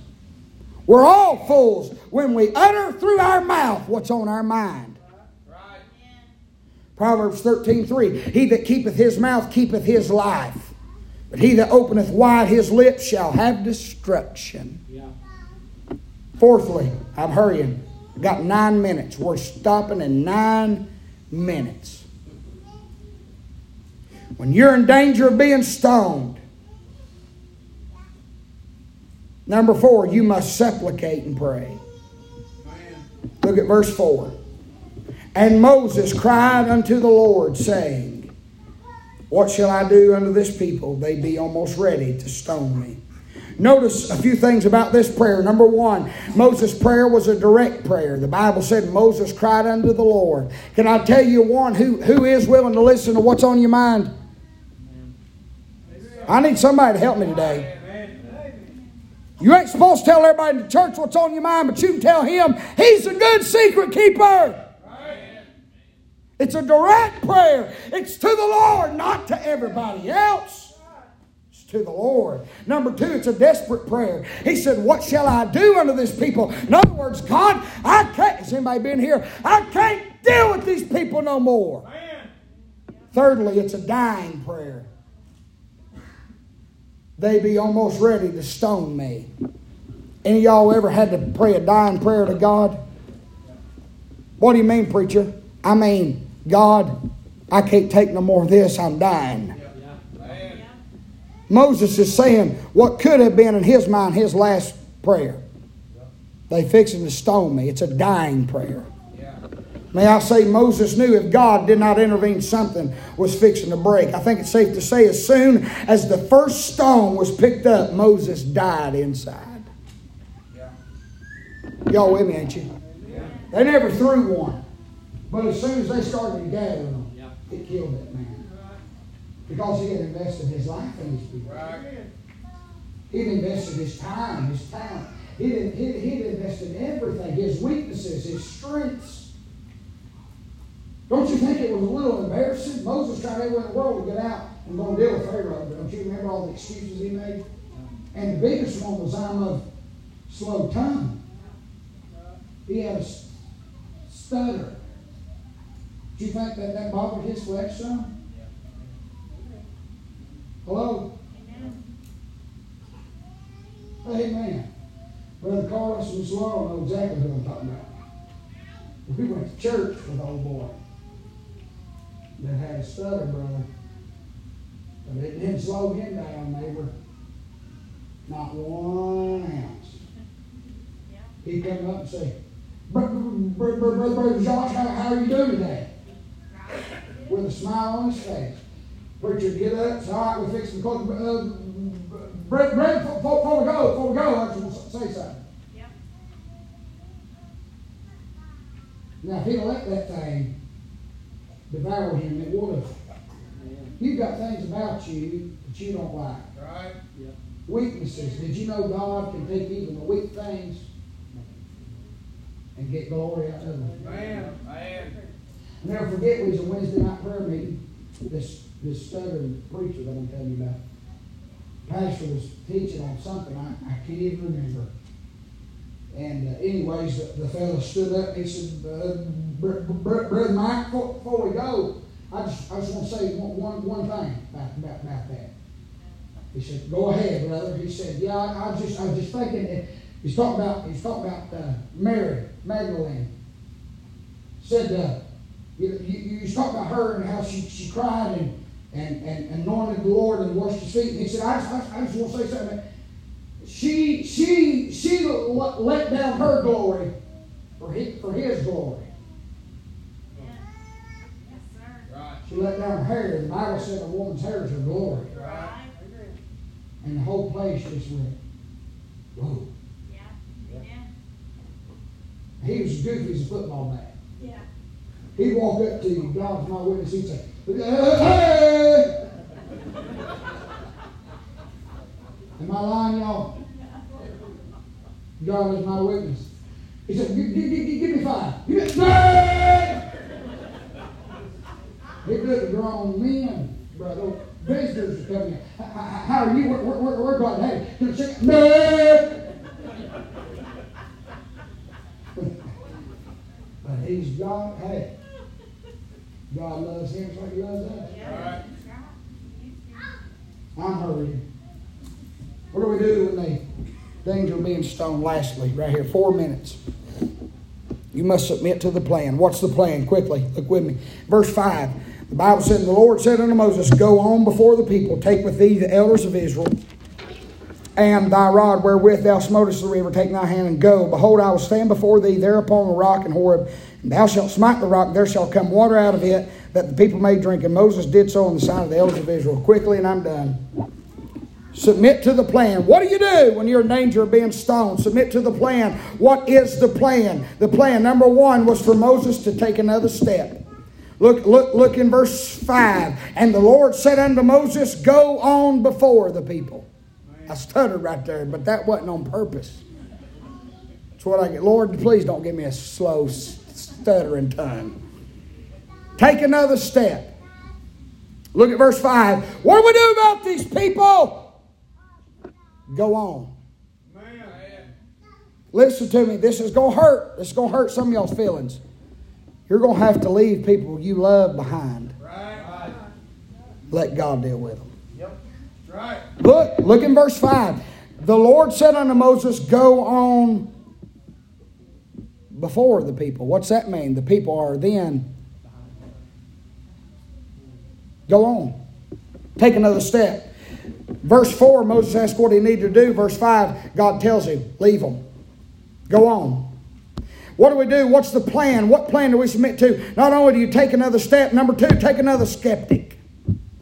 We're all fools when we utter through our mouth what's on our mind. Proverbs 13 3. He that keepeth his mouth keepeth his life, but he that openeth wide his lips shall have destruction. Yeah. Fourthly, I'm hurrying. I've got nine minutes. We're stopping in nine minutes. When you're in danger of being stoned, number four, you must supplicate and pray. Look at verse 4. And Moses cried unto the Lord, saying, What shall I do unto this people? They be almost ready to stone me. Notice a few things about this prayer. Number one, Moses' prayer was a direct prayer. The Bible said Moses cried unto the Lord. Can I tell you one who, who is willing to listen to what's on your mind? I need somebody to help me today. You ain't supposed to tell everybody in the church what's on your mind, but you can tell him he's a good secret keeper. It's a direct prayer. It's to the Lord, not to everybody else. It's to the Lord. Number two, it's a desperate prayer. He said, What shall I do unto this people? In other words, God, I can't. Has anybody been here? I can't deal with these people no more. Thirdly, it's a dying prayer. They be almost ready to stone me. Any of y'all ever had to pray a dying prayer to God? What do you mean, preacher? I mean, God, I can't take no more of this, I'm dying. Moses is saying what could have been in his mind his last prayer. They fixing to stone me. It's a dying prayer. May I say, Moses knew if God did not intervene, something was fixing to break. I think it's safe to say, as soon as the first stone was picked up, Moses died inside. Y'all with me, ain't you? They never threw one. But as soon as they started to gather them, yeah. it killed that man. Because he had invested his life in these people. Right. He'd invested his time, his talent. He'd, he'd, he'd invested everything, his weaknesses, his strengths. Don't you think it was a little embarrassing? Moses tried everywhere in the world to get out and go deal with Pharaoh. But don't you remember all the excuses he made? And the biggest one was I'm of slow tongue. He had a stutter. Do you think that that bothered his flesh some? Hello? Amen. Amen. Brother Carlos and Laurel know exactly who I'm talking about. We went to church with old boy that had a stutter, brother. But it didn't slow him down, neighbor. Not one ounce. He'd come up and say, Brother Josh, how, how are you doing today? With a smile on his face. Preacher, get up. It's all right. We're fixing to close. Uh, Brent, Brent, before, before we go, before we go, I just say something. Yep. Now, if he'd let that thing devour him, it would have. You've got things about you that you don't like. Right. Yep. Weaknesses. Did you know God can take even the weak things and get glory out of them? Man, man. I'll never forget we was a Wednesday night prayer meeting. This this stuttering preacher that I'm telling you about. Pastor was teaching on something I, I can't even remember. And uh, anyways, the, the fellow stood up. He said, "Brother Mike, before, we go, I just I just want to say one, one, thing about, about, about that." He said, "Go ahead, brother." He said, "Yeah, I, I just I was just thinking." He's talking about he's talking about uh, Mary Magdalene. Said, uh, you, you, you talk about her and how she, she cried and, and, and anointed the Lord and washed his feet. And he said, I just, I just want to say something. She, she, she let down her glory for his, for his glory. She let down her hair. The Bible said a woman's hair is her glory. Right. And the whole place just went, whoa. Yeah. Yeah. He was as goofy as a football bat. Yeah. He'd walk up to you, God's my witness, he'd say, hey! Am I lying, y'all? God is my witness. He said, give, me five. Give me! He looked at grown men, brother. Visitors are coming in. How are you? We're, we're, we're have you. Can check? No! but he's God. Hey, God loves him like he loves us. Yeah. I'm hurrying. What do we do when they things are being stoned? Lastly, right here, four minutes. You must submit to the plan. What's the plan? Quickly, look with me. Verse 5. The Bible said, The Lord said unto Moses, Go on before the people, take with thee the elders of Israel, and thy rod wherewith thou smotest the river, take thy hand and go. Behold, I will stand before thee there upon the rock in Horeb, thou shalt smite the rock, there shall come water out of it, that the people may drink. And Moses did so on the sight of the elders of Israel. Quickly, and I'm done. Submit to the plan. What do you do when you're in danger of being stoned? Submit to the plan. What is the plan? The plan, number one, was for Moses to take another step. Look, look, look in verse 5. And the Lord said unto Moses, Go on before the people. I stuttered right there, but that wasn't on purpose. That's what I get. Lord, please don't give me a slow, stuttering tongue. Take another step. Look at verse 5. What do we do about these people? Go on. Listen to me. This is going to hurt. This is going to hurt some of y'all's feelings. You're going to have to leave people you love behind. Right. Let God deal with them. Yep. Right. Look, look in verse 5. The Lord said unto Moses, Go on before the people. What's that mean? The people are then. Go on. Take another step. Verse 4, Moses asked what he needed to do. Verse 5, God tells him, Leave them. Go on. What do we do? What's the plan? What plan do we submit to? Not only do you take another step, number two, take another skeptic.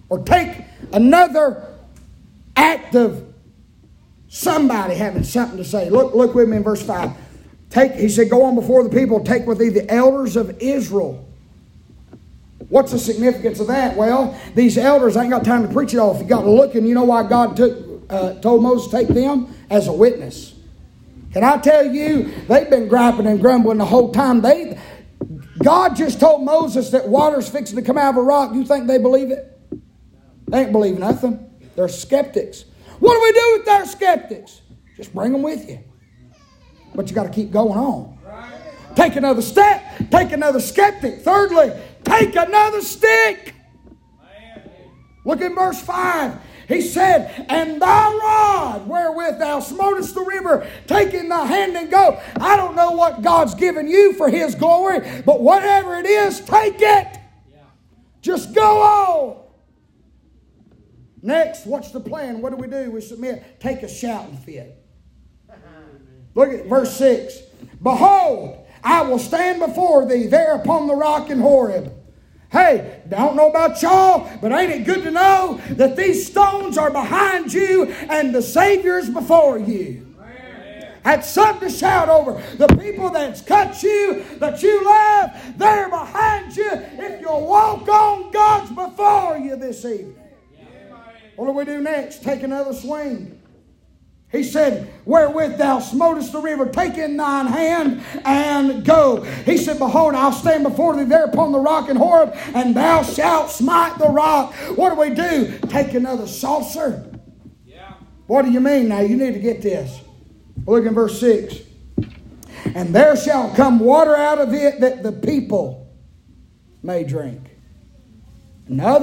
Or take another act of somebody having something to say. Look, look with me in verse 5. Take, he said, Go on before the people, take with thee the elders of Israel. What's the significance of that? Well, these elders, I ain't got time to preach it all. If you got to look, and you know why God took, uh, told Moses take them as a witness. Can I tell you, they've been griping and grumbling the whole time. They, God just told Moses that water's fixing to come out of a rock. You think they believe it? They ain't believe nothing. They're skeptics. What do we do with their skeptics? Just bring them with you. But you got to keep going on. Take another step. Take another skeptic. Thirdly, take another stick. Look at verse 5. He said, And thy rod wherewith thou smotest the river, take in thy hand and go. I don't know what God's given you for his glory, but whatever it is, take it. Just go on. Next, what's the plan? What do we do? We submit, take a shouting fit. Look at verse 6. Behold, I will stand before thee there upon the rock in Horeb Hey, I don't know about y'all, but ain't it good to know that these stones are behind you and the Savior's before you? That's something to shout over. The people that's cut you, that you love, they're behind you. If you'll walk on, God's before you this evening. What do we do next? Take another swing. He said, Wherewith thou smotest the river, take in thine hand and go. He said, Behold, I'll stand before thee there upon the rock in Horeb, and thou shalt smite the rock. What do we do? Take another saucer. Yeah. What do you mean now? You need to get this. Look in verse 6. And there shall come water out of it that the people may drink. Another